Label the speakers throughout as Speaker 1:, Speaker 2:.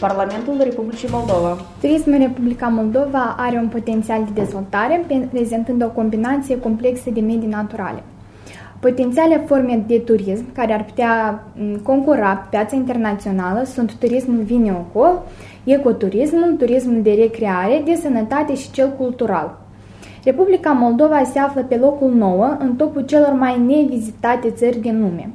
Speaker 1: Parlamentul Republicii Moldova.
Speaker 2: Turismul în Republica Moldova are un potențial de dezvoltare, prezentând o combinație complexă de medii naturale. Potențiale forme de turism care ar putea concura pe piața internațională sunt turismul vineocol, ecoturismul, turismul de recreare, de sănătate și cel cultural. Republica Moldova se află pe locul 9 în topul celor mai nevizitate țări din lume.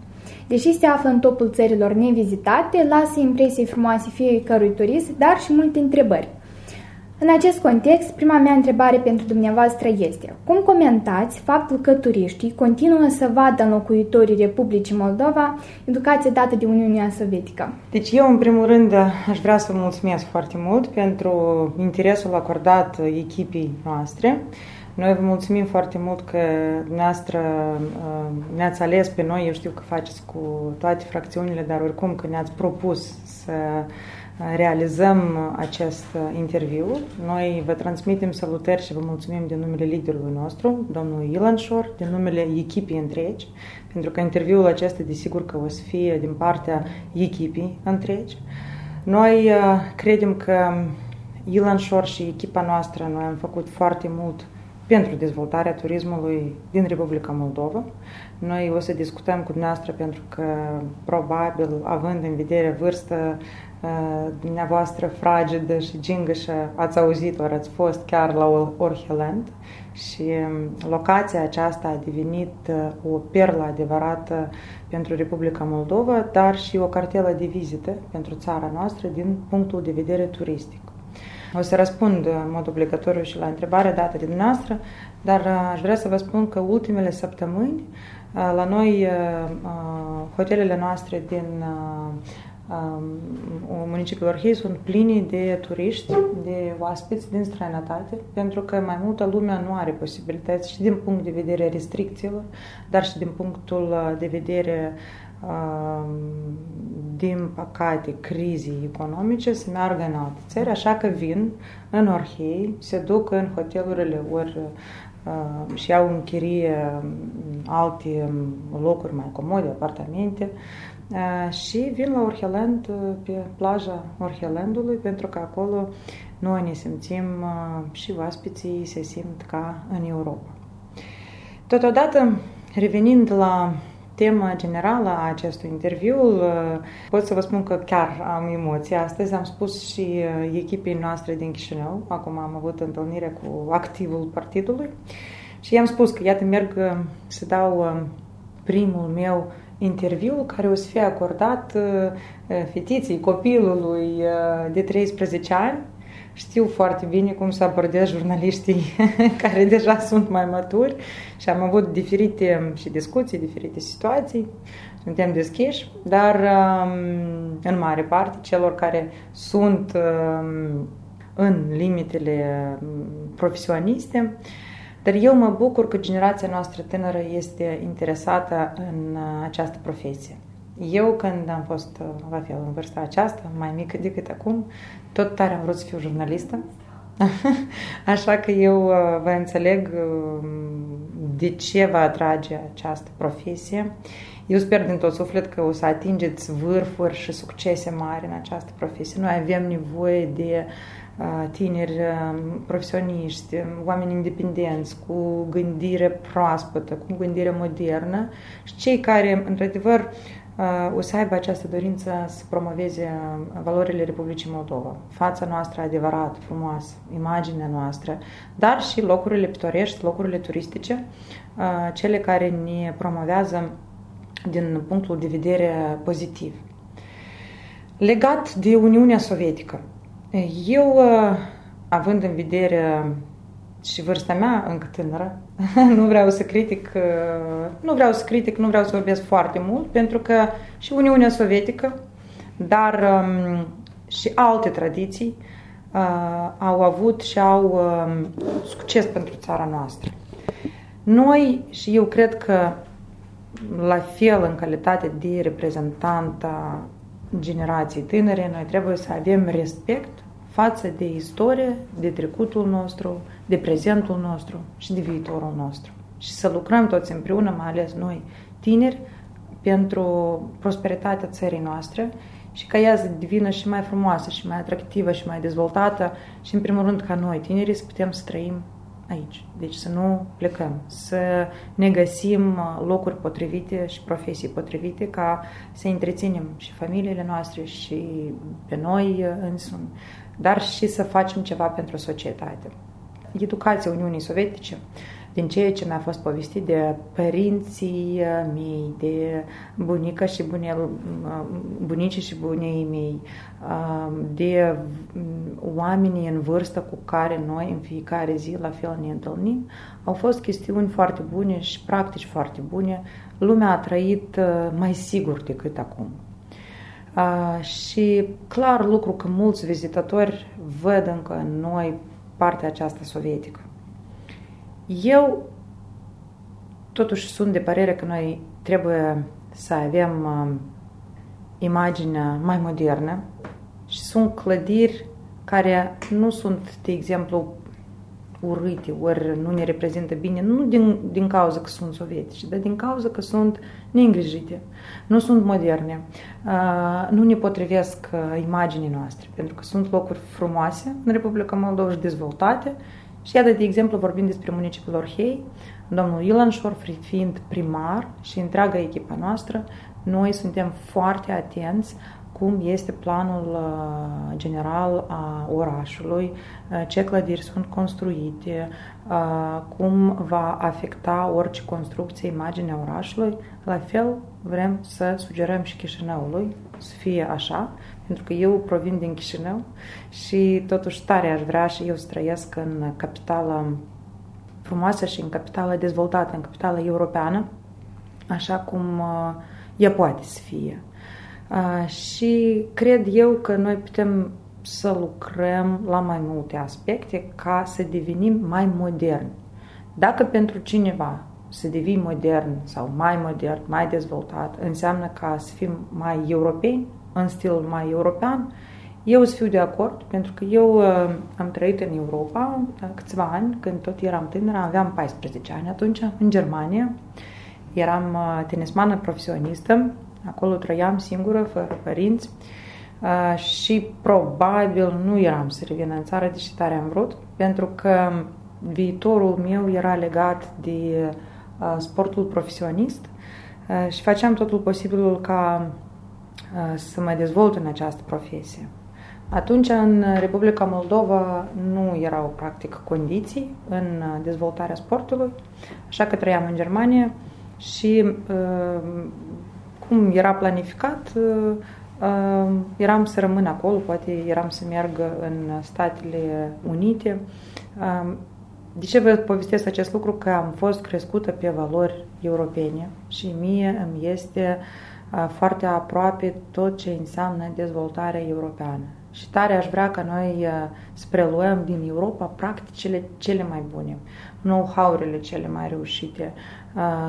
Speaker 2: Deși se află în topul țărilor nevizitate, lasă impresii frumoase fiecărui turist, dar și multe întrebări. În acest context, prima mea întrebare pentru dumneavoastră este cum comentați faptul că turiștii continuă să vadă în locuitorii Republicii Moldova educație dată de Uniunea Sovietică?
Speaker 3: Deci eu, în primul rând, aș vrea să vă mulțumesc foarte mult pentru interesul acordat echipii noastre. Noi vă mulțumim foarte mult că dumneavoastră uh, ne-ați ales pe noi, eu știu că faceți cu toate fracțiunile, dar oricum că ne-ați propus să realizăm acest interviu. Noi vă transmitem salutări și vă mulțumim din numele liderului nostru, domnul Ilan Șor, din numele echipii întregi, pentru că interviul acesta desigur că o să fie din partea echipii întregi. Noi uh, credem că Ilan Șor și echipa noastră, noi am făcut foarte mult pentru dezvoltarea turismului din Republica Moldova. Noi o să discutăm cu dumneavoastră pentru că probabil, având în vedere vârstă uh, dumneavoastră fragedă și gingășă, ați auzit ori ați fost chiar la Orheland și um, locația aceasta a devenit uh, o perlă adevărată pentru Republica Moldova, dar și o cartelă de vizită pentru țara noastră din punctul de vedere turistic. O să răspund în mod obligatoriu și la întrebarea dată de dumneavoastră, dar uh, aș vrea să vă spun că ultimele săptămâni uh, la noi uh, hotelele noastre din um, municipiul Orhei sunt pline de turiști, de oaspeți din străinătate, pentru că mai multă lume nu are posibilități și din punct de vedere restricțiilor, dar și din punctul de vedere din păcate, crizii economice să meargă în alte țări, așa că vin în Orhei, se duc în hotelurile ori uh, și au în chirie alte locuri mai comode, apartamente, uh, și vin la Orheland pe plaja Orhelandului pentru că acolo noi ne simțim uh, și oaspeții se simt ca în Europa. Totodată, revenind la tema generală a acestui interviu, uh, pot să vă spun că chiar am emoții. Astăzi am spus și uh, echipei noastre din Chișinău, acum am avut întâlnire cu activul partidului și i-am spus că iată merg uh, să dau primul meu interviu care o să fie acordat fetiței, copilului de 13 ani știu foarte bine cum să abordez jurnaliștii care deja sunt mai maturi și am avut diferite și discuții, diferite situații, suntem deschiși, dar um, în mare parte celor care sunt um, în limitele um, profesioniste, dar eu mă bucur că generația noastră tânără este interesată în uh, această profesie. Eu, când am fost, uh, la fel, în vârsta aceasta, mai mică decât acum, tot tare am vrut să fiu jurnalistă. Așa că eu uh, vă înțeleg uh, de ce vă atrage această profesie. Eu sper din tot suflet că o să atingeți vârfuri și succese mari în această profesie. Noi avem nevoie de tineri profesioniști, oameni independenți, cu gândire proaspătă, cu gândire modernă și cei care, într-adevăr, Uh, o să aibă această dorință să promoveze uh, valorile Republicii Moldova, fața noastră adevărată, frumoasă, imaginea noastră, dar și locurile pitorești, locurile turistice, uh, cele care ne promovează din punctul de vedere pozitiv. Legat de Uniunea Sovietică, eu, având în vedere și vârsta mea încă tânără. nu vreau să critic, uh, nu vreau să critic, nu vreau să vorbesc foarte mult, pentru că și Uniunea Sovietică, dar um, și alte tradiții uh, au avut și au um, succes pentru țara noastră. Noi, și eu cred că la fel în calitate de reprezentant a generației tânăre, noi trebuie să avem respect față de istorie, de trecutul nostru, de prezentul nostru și de viitorul nostru. Și să lucrăm toți împreună, mai ales noi, tineri, pentru prosperitatea țării noastre și ca ea să devină și mai frumoasă și mai atractivă și mai dezvoltată și în primul rând ca noi, tinerii, să putem să trăim aici. Deci să nu plecăm, să ne găsim uh, locuri potrivite și profesii potrivite ca să întreținem și familiile noastre și pe noi uh, însumi, dar și să facem ceva pentru societate. Educația Uniunii Sovietice din ceea ce mi-a fost povestit de părinții mei, de bunica și bune, bunicii și bunii mei, de oamenii în vârstă cu care noi în fiecare zi la fel ne întâlnim, au fost chestiuni foarte bune și practici foarte bune. Lumea a trăit mai sigur decât acum. Uh, și clar lucru că mulți vizitatori văd încă în noi partea aceasta sovietică. Eu totuși sunt de părere că noi trebuie să avem uh, imaginea mai modernă și sunt clădiri care nu sunt, de exemplu, urâte, ori nu ne reprezintă bine, nu din, din cauza că sunt sovietice, dar din cauza că sunt neîngrijite, nu sunt moderne, uh, nu ne potrivesc uh, imaginii noastre, pentru că sunt locuri frumoase în Republica Moldova și dezvoltate. Și iată, de exemplu, vorbim despre municipiul Orhei, domnul Ilanșor fiind primar și întreaga echipa noastră, noi suntem foarte atenți cum este planul uh, general a orașului, uh, ce clădiri sunt construite, uh, cum va afecta orice construcție imaginea orașului. La fel vrem să sugerăm și Chișinăului să fie așa, pentru că eu provin din Chișinău și totuși tare aș vrea și eu să trăiesc în capitala frumoasă și în capitala dezvoltată, în capitala europeană, așa cum ea poate să fie. Și cred eu că noi putem să lucrăm la mai multe aspecte ca să devenim mai moderni. Dacă pentru cineva să devii modern sau mai modern, mai dezvoltat, înseamnă ca să fim mai europeni, în stilul mai european, eu să fiu de acord, pentru că eu uh, am trăit în Europa uh, câțiva ani, când tot eram tânără, aveam 14 ani atunci, în Germania. Eram uh, tenismană profesionistă, Acolo trăiam singură, fără părinți și probabil nu eram să revin în țară, deși tare am vrut, pentru că viitorul meu era legat de sportul profesionist și făceam totul posibilul ca să mă dezvolt în această profesie. Atunci, în Republica Moldova nu erau practic condiții în dezvoltarea sportului, așa că trăiam în Germania și cum era planificat, uh, uh, eram să rămân acolo, poate eram să merg în Statele Unite. Uh, de ce vă povestesc acest lucru? Că am fost crescută pe valori europene și mie îmi este foarte aproape tot ce înseamnă dezvoltarea europeană. Și tare aș vrea ca noi să preluăm din Europa practicile cele mai bune, know-how-urile cele mai reușite,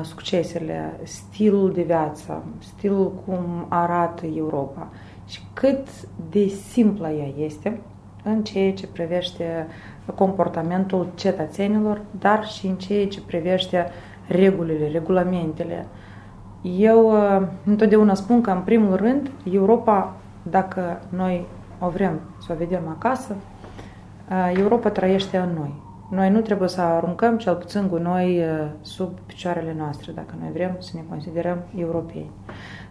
Speaker 3: succesele, stilul de viață, stilul cum arată Europa și cât de simplă ea este în ceea ce privește comportamentul cetățenilor, dar și în ceea ce privește regulile, regulamentele. Eu întotdeauna spun că, în primul rând, Europa, dacă noi o vrem să o vedem acasă, Europa trăiește în noi. Noi nu trebuie să aruncăm cel puțin gunoi uh, sub picioarele noastre, dacă noi vrem să ne considerăm europeni.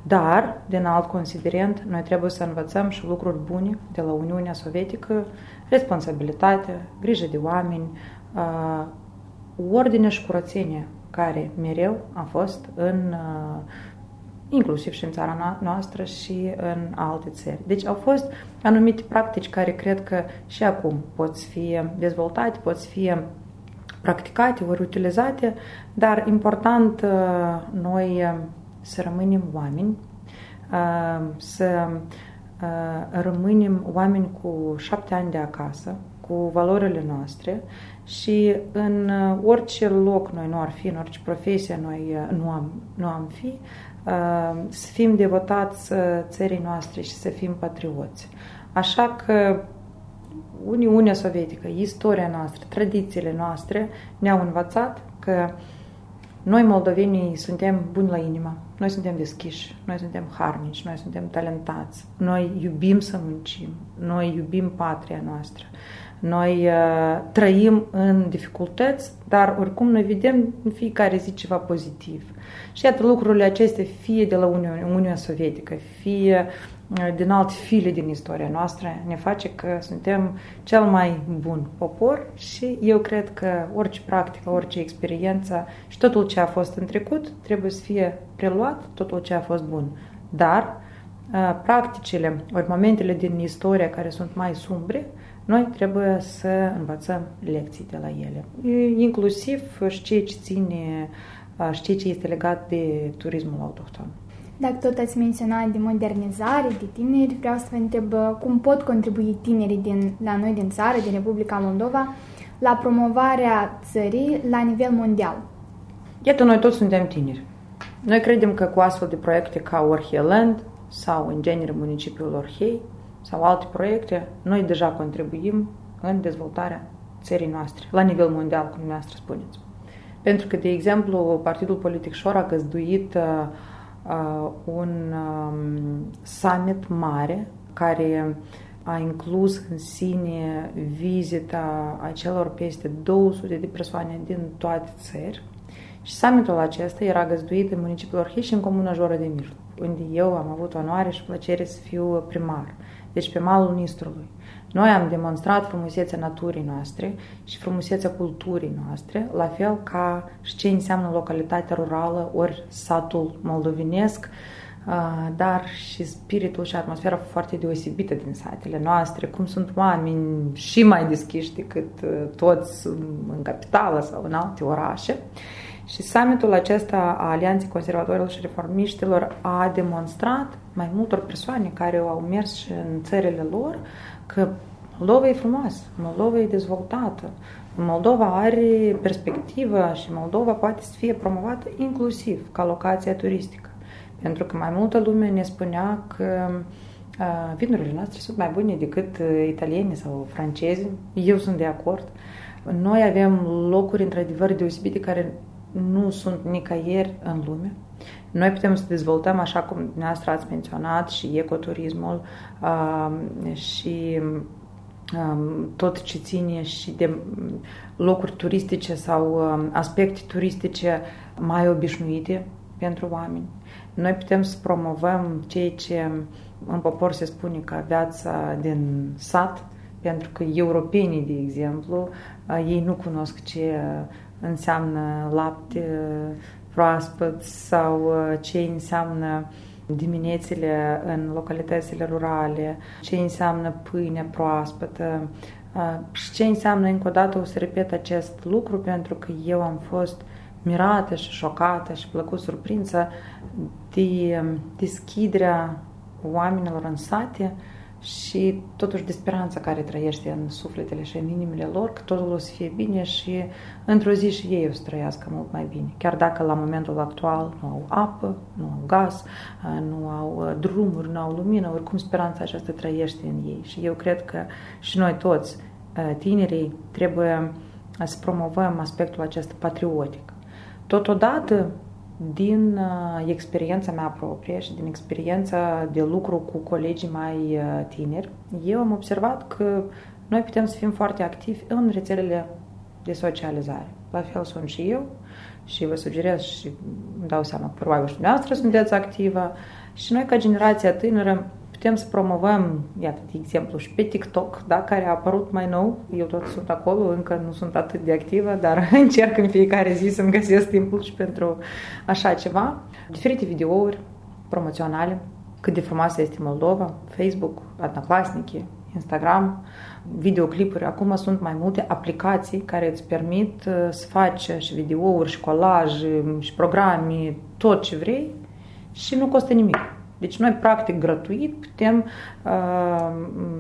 Speaker 3: Dar, din alt considerent, noi trebuie să învățăm și lucruri bune de la Uniunea Sovietică, responsabilitate, grijă de oameni, uh, ordine și curățenie, care mereu a fost în uh, inclusiv și în țara noastră și în alte țări. Deci au fost anumite practici care cred că și acum pot fi dezvoltate, pot fi practicate, ori utilizate, dar important uh, noi uh, să rămânem oameni, uh, să rămânem oameni cu șapte ani de acasă, cu valorile noastre și în orice loc noi nu ar fi, în orice profesie noi nu am, nu am fi, să fim devotați țării noastre și să fim patrioți. Așa că Uniunea Sovietică, istoria noastră, tradițiile noastre ne-au învățat că noi moldovenii suntem buni la inimă Noi suntem deschiși, noi suntem harnici, noi suntem talentați, noi iubim să muncim, noi iubim patria noastră. Noi uh, trăim în dificultăți, dar oricum noi vedem în fiecare zi ceva pozitiv. Și iată lucrurile acestea, fie de la Uniunea, Uniunea Sovietică, fie uh, din alte file din istoria noastră, ne face că suntem cel mai bun popor și eu cred că orice practică, orice experiență și totul ce a fost în trecut trebuie să fie preluat, totul ce a fost bun. Dar uh, practicile, ori momentele din istoria care sunt mai sumbre, noi trebuie să învățăm lecții de la ele, inclusiv și ceea ce ține, și ceea ce este legat de turismul autohton.
Speaker 2: Dacă tot ați menționat de modernizare, de tineri, vreau să vă întreb cum pot contribui tinerii din, la noi din țară, din Republica Moldova, la promovarea țării la nivel mondial.
Speaker 3: Iată, noi toți suntem tineri. Noi credem că cu astfel de proiecte ca Orhieland sau în genere municipiul Orhei, sau alte proiecte, noi deja contribuim în dezvoltarea țării noastre, la nivel mondial, cum dumneavoastră spuneți. Pentru că, de exemplu, Partidul Politic Șor a găzduit uh, uh, un um, summit mare care a inclus în sine vizita a celor peste 200 de persoane din toate țări. Și summitul acesta era găzduit în municipiul Orhei și în comuna Jora de Mijloc, unde eu am avut onoare și plăcere să fiu primar deci pe malul Nistrului. Noi am demonstrat frumusețea naturii noastre și frumusețea culturii noastre, la fel ca și ce înseamnă localitatea rurală ori satul moldovenesc, dar și spiritul și atmosfera foarte deosebită din satele noastre, cum sunt oameni și mai deschiși decât toți în capitală sau în alte orașe. Și summitul acesta a Alianței Conservatorilor și Reformiștilor a demonstrat mai multor persoane care au mers și în țările lor că Moldova e frumoasă, Moldova e dezvoltată, Moldova are perspectivă și Moldova poate să fie promovată inclusiv ca locație turistică. Pentru că mai multă lume ne spunea că vinurile noastre sunt mai bune decât italieni sau francezi. Eu sunt de acord. Noi avem locuri într-adevăr deosebite care nu sunt nicăieri în lume. Noi putem să dezvoltăm, așa cum dumneavoastră ați menționat, și ecoturismul uh, și uh, tot ce ține și de locuri turistice sau uh, aspecte turistice mai obișnuite pentru oameni. Noi putem să promovăm ceea ce în popor se spune ca viața din sat, pentru că europenii, de exemplu, ei nu cunosc ce înseamnă lapte proaspăt sau uh, ce înseamnă diminețile în localitățile rurale, ce înseamnă pâine proaspătă. Uh, și ce înseamnă încă o dată o să repet acest lucru pentru că eu am fost mirată și șocată și plăcut surprinsă de um, deschiderea oamenilor în sate și totuși de speranța care trăiește în sufletele și în inimile lor, că totul o să fie bine și într-o zi și ei o să trăiască mult mai bine. Chiar dacă la momentul actual nu au apă, nu au gaz, nu au drumuri, nu au lumină, oricum speranța aceasta trăiește în ei. Și eu cred că și noi toți, tinerii, trebuie să promovăm aspectul acesta patriotic. Totodată, din uh, experiența mea proprie și din experiența de lucru cu colegii mai uh, tineri, eu am observat că noi putem să fim foarte activi în rețelele de socializare. La fel sunt și eu și vă sugerez și îmi dau seama că probabil și dumneavoastră sunteți activă și noi ca generația tânără putem să promovăm, iată, de exemplu, și pe TikTok, da, care a apărut mai nou. Eu tot sunt acolo, încă nu sunt atât de activă, dar încerc în fiecare zi să-mi găsesc timpul și pentru așa ceva. Diferite videouri promoționale, cât de frumoasă este Moldova, Facebook, Adnaclasnici, Instagram, videoclipuri. Acum sunt mai multe aplicații care îți permit uh, să faci și videouri, și colaj, și programe, tot ce vrei și nu costă nimic. Deci noi, practic, gratuit, putem uh,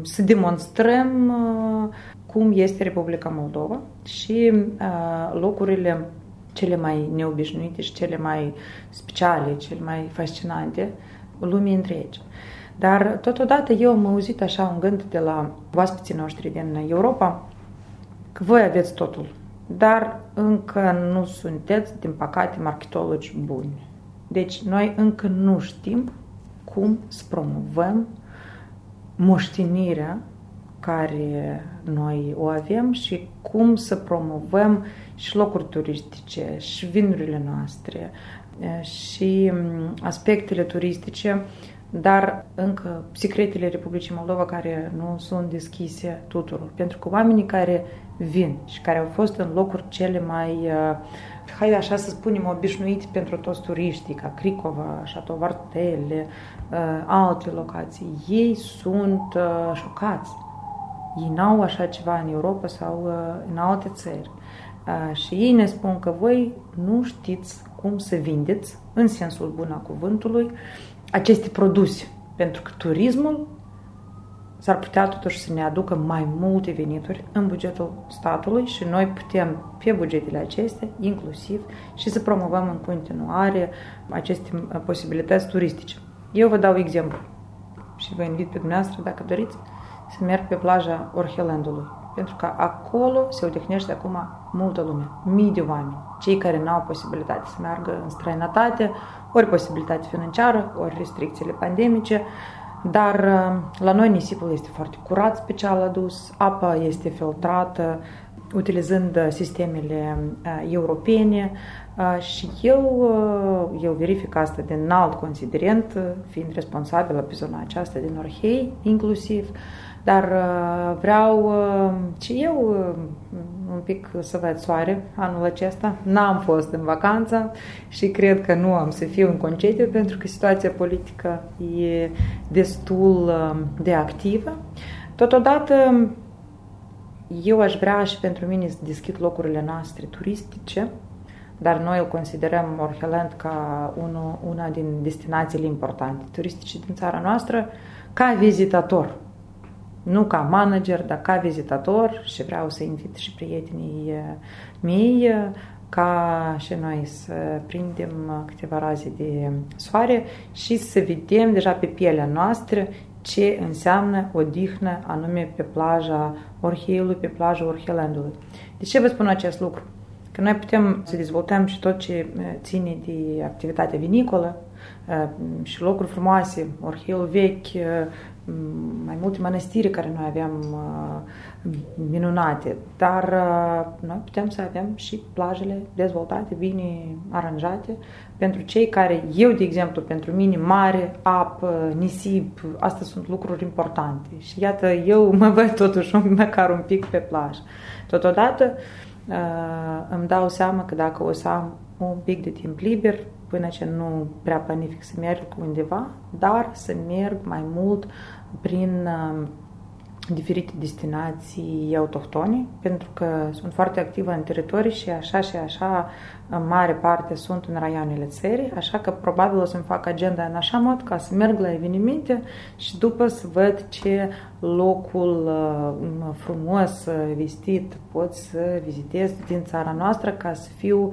Speaker 3: să demonstrăm uh, cum este Republica Moldova și uh, locurile cele mai neobișnuite și cele mai speciale, cele mai fascinante lumii întregi. Dar totodată eu am auzit așa un gând de la oaspeții noștri din Europa că voi aveți totul, dar încă nu sunteți, din păcate, marketologi buni. Deci noi încă nu știm cum să promovăm moștenirea care noi o avem și cum să promovăm și locuri turistice, și vinurile noastre, și mm, aspectele turistice, dar încă secretele Republicii Moldova care nu sunt deschise tuturor. Pentru că oamenii care vin și care au fost în locuri cele mai, uh, hai așa să spunem, obișnuite pentru toți turiștii, ca Cricova, Chateau Vartele, uh, alte locații, ei sunt uh, șocați. Ei n-au așa ceva în Europa sau în alte țări. Și ei ne spun că voi nu știți cum să vindeți, în sensul bun a cuvântului, aceste produse. Pentru că turismul s-ar putea totuși să ne aducă mai multe venituri în bugetul statului și noi putem pe bugetele acestea inclusiv și să promovăm în continuare aceste uh, posibilități turistice. Eu vă dau exemplu și vă invit pe dumneavoastră, dacă doriți, să merg pe plaja Orhelandului. Pentru că acolo se odihnește acum multă lume, mii de oameni. Cei care nu au posibilitate să meargă în străinătate, ori posibilitate financiară, ori restricțiile pandemice, dar uh, la noi nisipul este foarte curat, special adus, apa este filtrată, utilizând uh, sistemele uh, europene. Și eu, eu verific asta din alt considerent, fiind responsabilă pe zona aceasta din Orhei, inclusiv, dar vreau și eu un pic să văd soare anul acesta. N-am fost în vacanță și cred că nu am să fiu în concediu pentru că situația politică e destul de activă. Totodată, eu aș vrea și pentru mine să deschid locurile noastre turistice, dar noi îl considerăm Orheland ca unu, una din destinațiile importante turistice din țara noastră, ca vizitator nu ca manager, dar ca vizitator și vreau să invit și prietenii eh, mei eh, ca și noi să prindem eh, câteva raze de soare și să vedem deja pe pielea noastră ce înseamnă odihnă anume pe plaja Orheiului, pe plaja Orhelandului. De ce vă spun acest lucru? Că noi putem să dezvoltăm și tot ce ține de activitatea vinicolă și locuri frumoase, Orheiul vechi, mai multe mănăstiri care noi aveam uh, minunate, dar uh, noi putem să avem și plajele dezvoltate, bine aranjate, pentru cei care, eu de exemplu, pentru mine, mare, apă, nisip, astea sunt lucruri importante. Și iată, eu mă văd totuși măcar un pic pe plajă. Totodată uh, îmi dau seama că dacă o să am un pic de timp liber, până ce nu prea planific să merg undeva, dar să merg mai mult prin uh, diferite destinații autohtone, pentru că sunt foarte activă în teritorii și așa și așa în mare parte sunt în raioanele țării, așa că probabil o să-mi fac agenda în așa mod ca să merg la evenimente și după să văd ce locul uh, frumos, uh, vestit pot să vizitez din țara noastră ca să fiu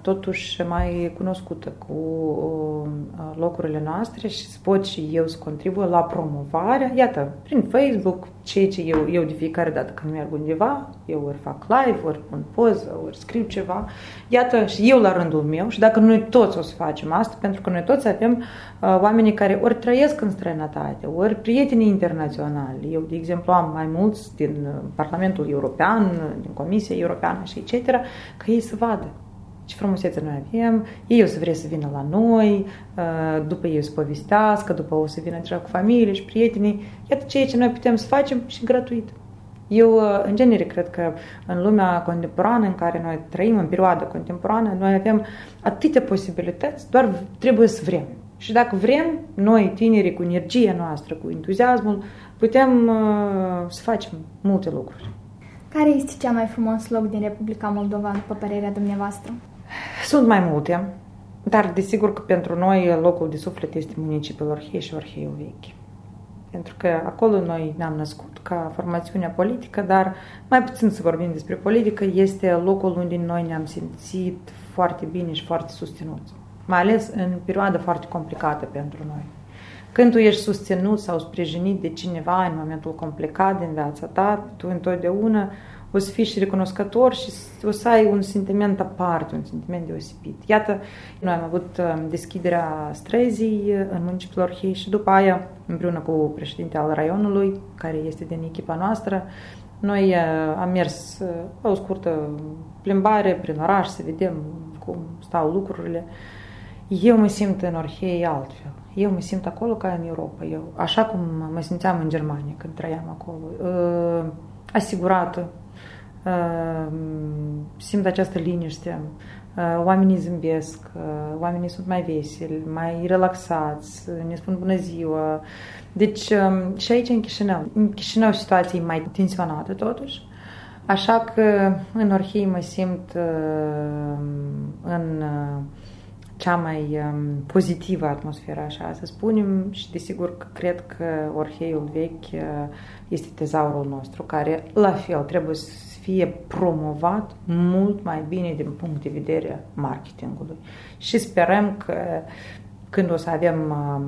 Speaker 3: totuși mai cunoscută cu locurile noastre și să pot și eu să contribuie la promovarea, iată, prin Facebook, ceea ce eu, eu de fiecare dată când merg undeva, eu ori fac live, ori pun poză, ori scriu ceva, iată și eu la rândul meu și dacă noi toți o să facem asta, pentru că noi toți avem uh, oamenii care ori trăiesc în străinătate, ori prietenii internaționali. Eu, de exemplu, am mai mulți din Parlamentul European, din Comisia Europeană și etc., ca ei să vadă ce frumusețe noi avem, ei o să vrea să vină la noi, uh, după ei o să povestească, după o să vină deja cu familie și prietenii. Iată ceea ce noi putem să facem și gratuit. Eu, uh, în genere, cred că în lumea contemporană în care noi trăim, în perioada contemporană, noi avem atâtea posibilități, doar trebuie să vrem. Și dacă vrem, noi, tinerii, cu energia noastră, cu entuziasmul, putem uh, să facem multe lucruri.
Speaker 2: Care este cea mai frumos loc din Republica Moldova, după părerea dumneavoastră?
Speaker 3: Sunt mai multe, dar desigur că pentru noi locul de suflet este municipiul Orhei și Orheiul Vechi. Pentru că acolo noi ne-am născut ca formațiunea politică, dar mai puțin să vorbim despre politică, este locul unde noi ne-am simțit foarte bine și foarte susținuți. Mai ales în perioada foarte complicată pentru noi. Când tu ești susținut sau sprijinit de cineva în momentul complicat din viața ta, tu întotdeauna o să fii și recunoscător și o să ai un sentiment aparte, un sentiment deosebit. Iată, noi am avut uh, deschiderea străzii în municipiul Orhei și după aia, împreună cu președintele al raionului, care este din echipa noastră, noi uh, am mers uh, o scurtă plimbare prin oraș să vedem cum stau lucrurile. Eu mă simt în Orhei altfel. Eu mă simt acolo ca în Europa. Eu, așa cum mă simțeam în Germania când trăiam acolo. Asigurată, simt această liniște, oamenii zâmbesc, oamenii sunt mai veseli, mai relaxați, ne spun bună ziua. Deci și aici în Chișinău. În Chișinău situația e mai tensionată totuși, așa că în Orhei mă simt în cea mai pozitivă atmosferă, așa să spunem, și desigur că cred că Orheiul vechi este tezaurul nostru, care la fel trebuie să fie promovat mult mai bine din punct de vedere marketingului. Și sperăm că când o să avem uh,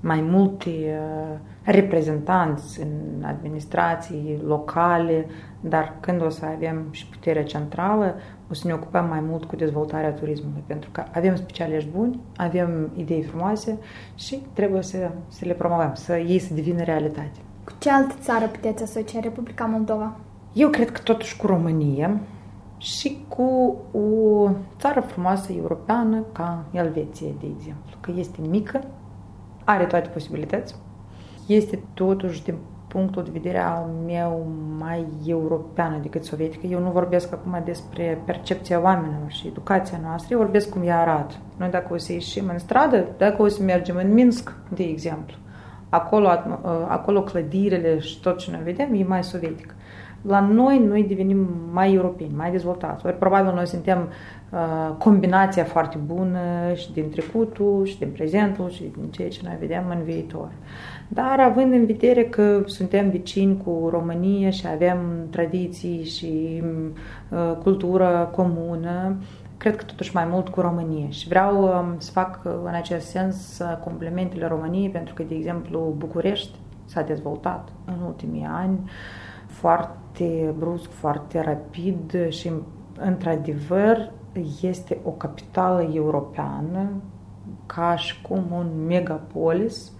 Speaker 3: mai multe uh, reprezentanți în administrații locale, dar când o să avem și puterea centrală, o să ne ocupăm mai mult cu dezvoltarea turismului, pentru că avem specialiști buni, avem idei frumoase și trebuie să, să le promovăm, să ei să devină realitate.
Speaker 2: Cu ce altă țară puteți asocia Republica Moldova?
Speaker 3: Eu cred că totuși cu România și cu o țară frumoasă europeană ca Elveția, de exemplu, că este mică, are toate posibilități, este totuși din punctul de vedere al meu mai europeană decât sovietică. Eu nu vorbesc acum despre percepția oamenilor și educația noastră, eu vorbesc cum ea arată. Noi dacă o să ieșim în stradă, dacă o să mergem în Minsk, de exemplu, acolo, acolo clădirile și tot ce noi vedem e mai sovietic la noi, noi devenim mai europeni, mai dezvoltați. Ori probabil noi suntem uh, combinația foarte bună și din trecutul, și din prezentul, și din ceea ce noi vedem în viitor. Dar având în vedere că suntem vecini cu România și avem tradiții și uh, cultură comună, cred că totuși mai mult cu România și vreau um, să fac uh, în acest sens uh, complementele României pentru că, de exemplu, București s-a dezvoltat în ultimii ani foarte foarte brusc, foarte rapid și, într-adevăr, este o capitală europeană ca și cum un megapolis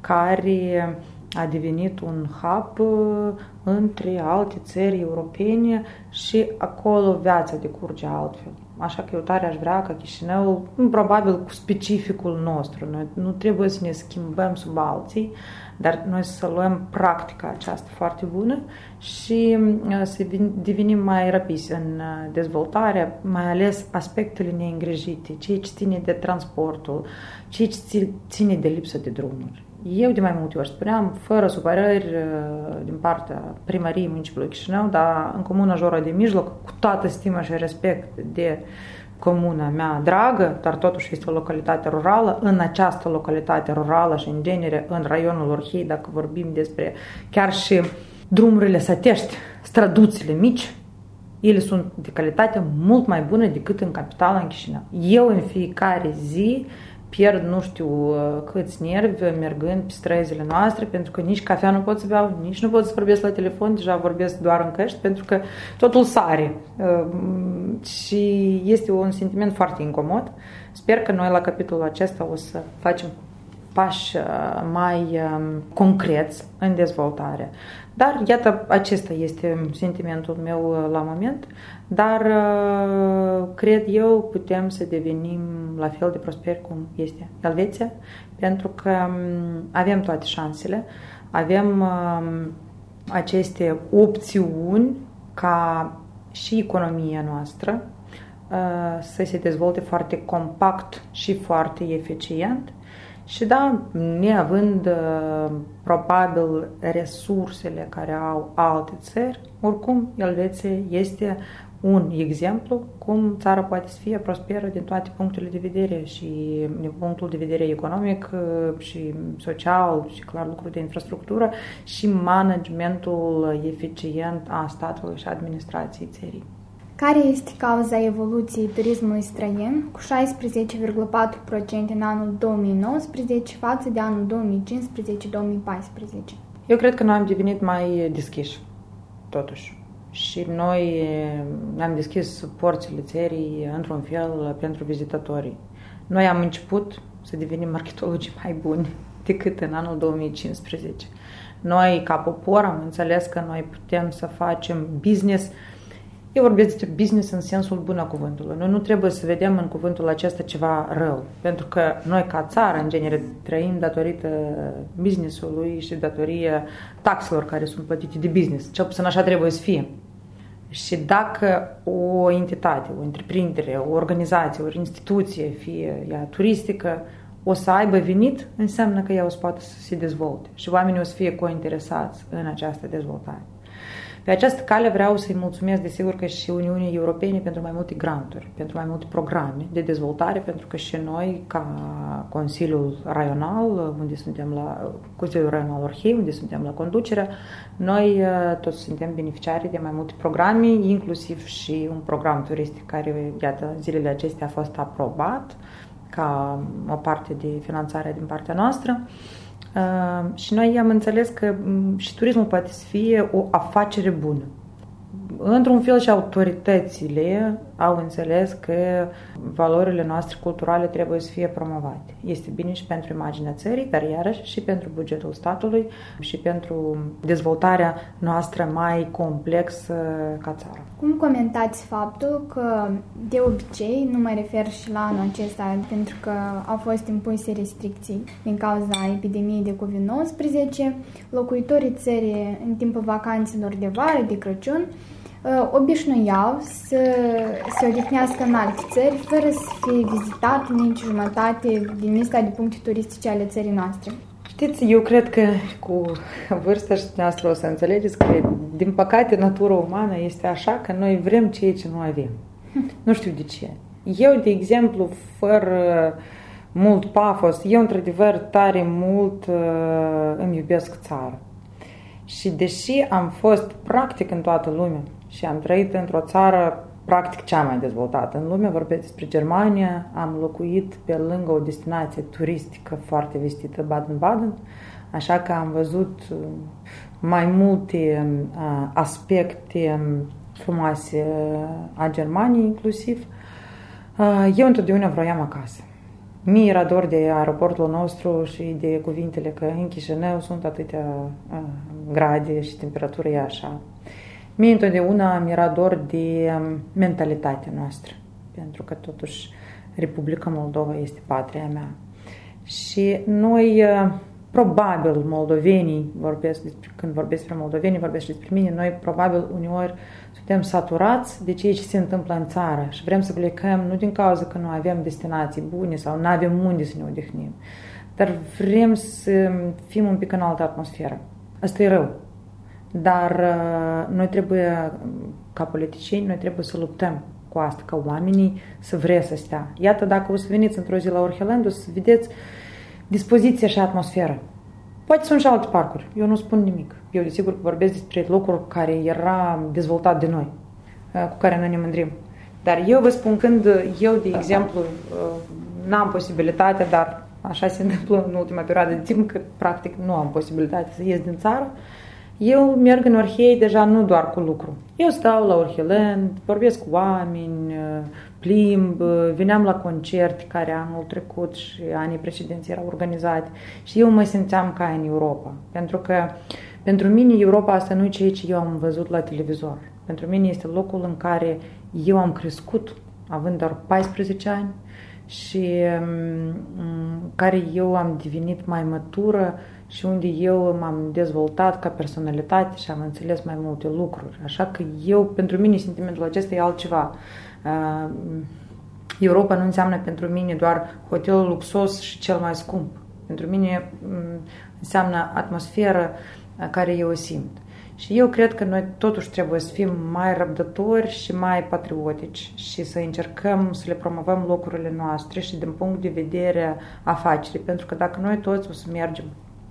Speaker 3: care a devenit un hub uh, între alte țări europene și acolo viața decurge altfel. Așa că eu tare aș vrea ca Chișinăul, probabil cu specificul nostru, noi nu trebuie să ne schimbăm sub alții, dar noi să luăm practica aceasta foarte bună și uh, să devenim mai rapizi în uh, dezvoltare, mai ales aspectele neîngrijite, ceea ce ține de transportul, ceea ce ține de lipsa de drumuri. Eu de mai multe ori spuneam, fără supărări uh, din partea primăriei municipiului Chișinău, dar în comuna Jora de Mijloc, cu toată stima și respect de comuna mea dragă, dar totuși este o localitate rurală. În această localitate rurală și în genere în raionul Orhei, dacă vorbim despre chiar și drumurile satești, străduțile mici, ele sunt de calitate mult mai bună decât în capitala în Chișinău. Eu în fiecare zi pierd nu știu uh, câți nervi mergând pe străzile noastre, pentru că nici cafea nu pot să beau, nici nu pot să vorbesc la telefon, deja vorbesc doar în căști, pentru că totul sare. Uh, și este un sentiment foarte incomod. Sper că noi la capitolul acesta o să facem pași uh, mai um, concreți în dezvoltare. Dar, iată, acesta este sentimentul meu uh, la moment, dar uh, cred eu putem să devenim la fel de prosperi cum este Elveția, pentru că um, avem toate șansele, avem um, aceste opțiuni ca și economia noastră să se dezvolte foarte compact și foarte eficient și da, neavând uh, probabil resursele care au alte țări, oricum Elveția este un exemplu cum țara poate să fie prosperă din toate punctele de vedere și din punctul de vedere economic uh, și social și clar lucruri de infrastructură și managementul eficient a statului și administrației țării.
Speaker 2: Care este cauza evoluției turismului străin cu 16,4% în anul 2019 față de anul 2015-2014?
Speaker 3: Eu cred că noi am devenit mai deschiși, totuși. și noi ne-am deschis porțile țării într-un fel pentru vizitatorii. Noi am început să devenim marketologii mai buni decât în anul 2015. Noi, ca popor, am înțeles că noi putem să facem business eu vorbesc despre business în sensul bun a cuvântului. Noi nu trebuie să vedem în cuvântul acesta ceva rău, pentru că noi ca țară, în genere, trăim datorită businessului și datorie taxelor care sunt plătite de business. Cel puțin așa trebuie să fie. Și dacă o entitate, o întreprindere, o organizație, o instituție, fie ea turistică, o să aibă venit, înseamnă că ea o să poată să se dezvolte și oamenii o să fie cointeresați în această dezvoltare. Pe această cale vreau să-i mulțumesc, desigur, că și Uniunii Europene pentru mai multe granturi, pentru mai multe programe de dezvoltare, pentru că și noi, ca Consiliul Raional, unde suntem la Consiliul Raional Orhei, unde suntem la conducere, noi uh, toți suntem beneficiari de mai multe programe, inclusiv și un program turistic care, iată, zilele acestea a fost aprobat ca o parte de finanțare din partea noastră. Uh, și noi am înțeles că um, și turismul poate să fie o afacere bună într-un fel și autoritățile au înțeles că valorile noastre culturale trebuie să fie promovate. Este bine și pentru imaginea țării, dar iarăși și pentru bugetul statului și pentru dezvoltarea noastră mai complexă ca țară.
Speaker 2: Cum comentați faptul că de obicei, nu mă refer și la anul acesta, pentru că au fost impuse restricții din cauza epidemiei de COVID-19, locuitorii țării în timpul vacanțelor de vară, de Crăciun, Uh, obișnuiau să se odihnească în alte țări fără să fie vizitat nici jumătate din lista de puncte turistice ale țării noastre.
Speaker 3: Știți, eu cred că cu vârsta și noastră o să înțelegeți că, din păcate, natura umană este așa că noi vrem ceea ce nu avem. Nu știu de ce. Eu, de exemplu, fără mult pafos, eu, într-adevăr, tare mult uh, îmi iubesc țara. Și deși am fost practic în toată lumea, și am trăit într-o țară practic cea mai dezvoltată în lume, vorbesc despre Germania, am locuit pe lângă o destinație turistică foarte vestită, Baden-Baden, așa că am văzut uh, mai multe uh, aspecte um, frumoase uh, a Germaniei inclusiv. Eu întotdeauna vroiam acasă. Mie era dor de aeroportul nostru și de cuvintele că în Chișinău sunt atâtea grade și temperatura e așa. Mie întotdeauna mi era dor de um, mentalitatea noastră, pentru că totuși Republica Moldova este patria mea. Și noi, uh, probabil, moldovenii, vorbesc despre, când vorbesc despre moldovenii, vorbesc despre mine, noi probabil uneori suntem saturați de ceea ce se întâmplă în țară și vrem să plecăm nu din cauza că nu avem destinații bune sau nu avem unde să ne odihnim, dar vrem să fim un pic în altă atmosferă. Asta e rău. Dar uh, noi trebuie, ca politicieni, noi trebuie să luptăm cu asta, ca oamenii să vrea să stea. Iată, dacă o să veniți într-o zi la Orheland, o să vedeți dispoziția și atmosfera. Poate sunt și alte parcuri, eu nu spun nimic. Eu, desigur, vorbesc despre locuri care era dezvoltat de noi, uh, cu care noi ne mândrim. Dar eu vă spun când eu, de exemplu, uh, n-am posibilitatea, dar așa se întâmplă în ultima perioadă de timp, că practic nu am posibilitatea să ies din țară, eu merg în Orhei deja nu doar cu lucru. Eu stau la Orheland, vorbesc cu oameni, plimb, veneam la concerte care anul trecut și anii precedenți erau organizate și eu mă simțeam ca în Europa. Pentru că pentru mine Europa asta nu e ceea ce eu am văzut la televizor. Pentru mine este locul în care eu am crescut, având doar 14 ani, și um, care eu am devenit mai matură și unde eu m-am dezvoltat ca personalitate și am înțeles mai multe lucruri. Așa că eu, pentru mine, sentimentul acesta e altceva. Uh, Europa nu înseamnă pentru mine doar hotelul luxos și cel mai scump. Pentru mine um, înseamnă atmosferă uh, care eu o simt. Și eu cred că noi totuși trebuie să fim mai răbdători și mai patriotici și să încercăm să le promovăm locurile noastre și din punct de vedere afacerii. Pentru că dacă noi toți o să mergem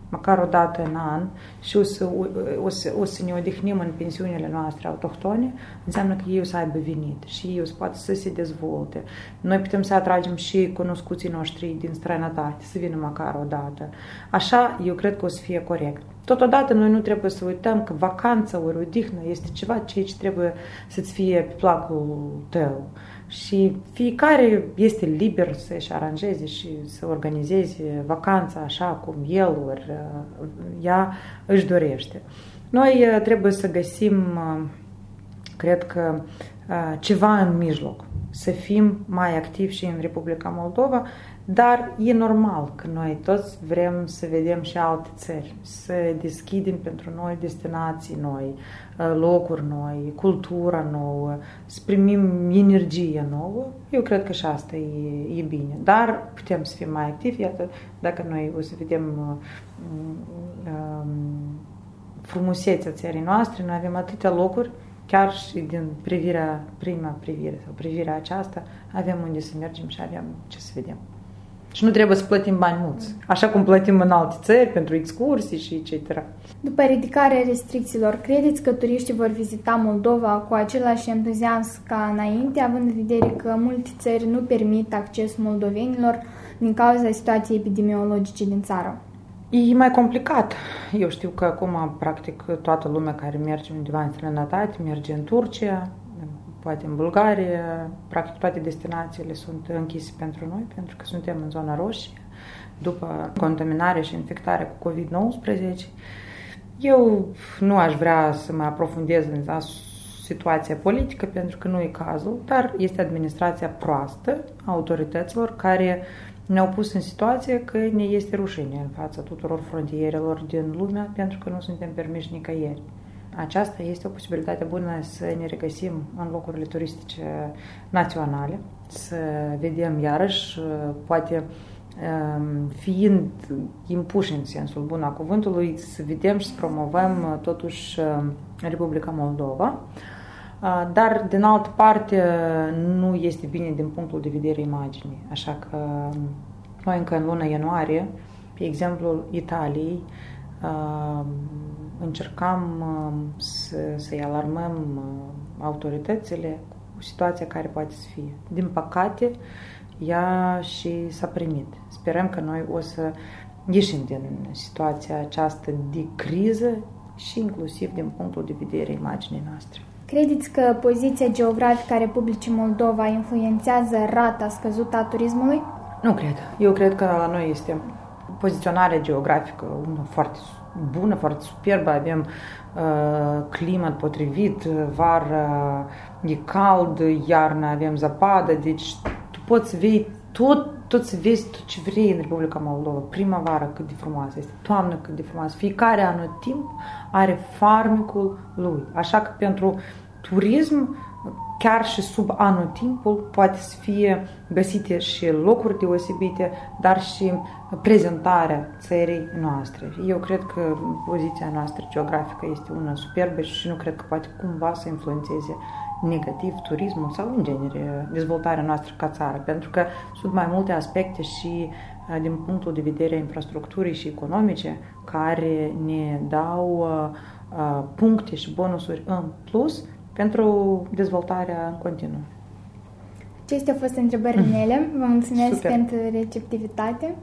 Speaker 3: măcar o dată în an și o să, o, să, o să ne odihnim în pensiunile noastre autohtone, înseamnă că ei o să aibă venit și ei o să poată să se dezvolte. Noi putem să atragem și cunoscuții noștri din străinătate, să vină măcar o dată. Așa, eu cred că o să fie corect. Totodată, noi nu trebuie să uităm că vacanța ori odihnă este ceva ce trebuie să-ți fie pe placul tău și fiecare este liber să-și aranjeze și să organizeze vacanța așa cum el ori uh, ea își dorește. Noi uh, trebuie să găsim, uh, cred că, ceva în mijloc, să fim mai activi și în Republica Moldova, dar e normal că noi toți vrem să vedem și alte țări, să deschidem pentru noi destinații noi, uh, locuri noi, cultura nouă, să primim energie nouă. Eu cred că și asta e, e bine. Dar putem să fim mai activi, iată, dacă noi o să vedem uh, um, frumusețea țării noastre, noi avem atâtea locuri chiar și din privirea, prima privire sau privirea aceasta, avem unde să mergem și avem ce să vedem. Și nu trebuie să plătim bani mulți, așa cum plătim în alte țări pentru excursii și etc.
Speaker 2: După ridicarea restricțiilor, credeți că turiștii vor vizita Moldova cu același entuziasm ca înainte, având în vedere că multe țări nu permit accesul moldovenilor din cauza situației epidemiologice din țară?
Speaker 3: E mai complicat. Eu știu că acum, practic, toată lumea care merge undeva în străinătate merge în Turcia, poate în Bulgaria, practic toate destinațiile sunt închise pentru noi, pentru că suntem în zona roșie, după contaminare și infectare cu COVID-19. Eu nu aș vrea să mă aprofundez în situația politică, pentru că nu e cazul, dar este administrația proastă a autorităților care ne-au pus în situație că ne este rușine în fața tuturor frontierelor din lumea pentru că nu suntem permiși nicăieri aceasta este o posibilitate bună să ne regăsim în locurile turistice naționale, să vedem iarăși, poate um, fiind impuși în sensul bun a cuvântului, să vedem și să promovăm totuși um, Republica Moldova. Uh, dar, din altă parte, nu este bine din punctul de vedere imaginii. Așa că um, noi încă în luna ianuarie, pe exemplu Italiei, încercam uh, să, să-i alarmăm uh, autoritățile cu situația care poate să fie. Din păcate, ea și s-a primit. Sperăm că noi o să ieșim din situația aceasta de criză și inclusiv din punctul de vedere imaginii noastre.
Speaker 2: Credeți că poziția geografică a Republicii Moldova influențează rata scăzută a turismului?
Speaker 3: Nu cred. Eu cred că la noi este poziționarea geografică una foarte bună, foarte superbă, avem uh, climat potrivit, vară e cald, iarna avem zăpadă, deci tu poți vei tot, tot să vezi tot ce vrei în Republica Moldova. Primăvară cât de frumoasă este, toamnă cât de frumoasă. Fiecare anotimp are farmicul lui. Așa că pentru turism chiar și sub anul timpul poate să fie găsite și locuri deosebite, dar și prezentarea țării noastre. Eu cred că poziția noastră geografică este una superbă și nu cred că poate cumva să influențeze negativ turismul sau, în genere, dezvoltarea noastră ca țară, pentru că sunt mai multe aspecte și uh, din punctul de vedere a infrastructurii și economice care ne dau uh, uh, puncte și bonusuri în plus pentru dezvoltarea în continuu.
Speaker 2: Acestea au fost întrebările mele. Vă mulțumesc Super. pentru receptivitate.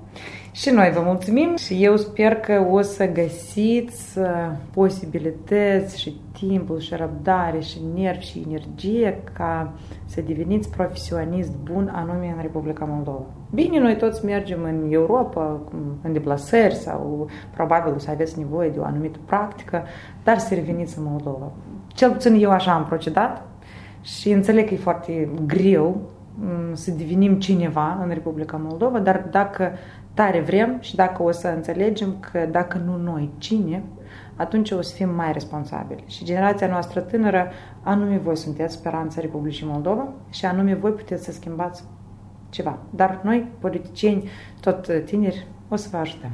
Speaker 3: Și noi vă mulțumim și eu sper că o să găsiți uh, posibilități și timpul și răbdare și nervi și energie ca să deveniți profesionist bun anume în Republica Moldova. Bine, noi toți mergem în Europa în deplasări sau probabil o să aveți nevoie de o anumită practică, dar să reveniți în Moldova. Cel puțin eu așa am procedat și înțeleg că e foarte greu mm, să devenim cineva în Republica Moldova, dar dacă tare vrem și dacă o să înțelegem că dacă nu noi, cine, atunci o să fim mai responsabili. Și generația noastră tânără, anume voi sunteți speranța Republicii Moldova și anume voi puteți să schimbați ceva. Dar noi, politicieni, tot tineri, o să vă ajutăm.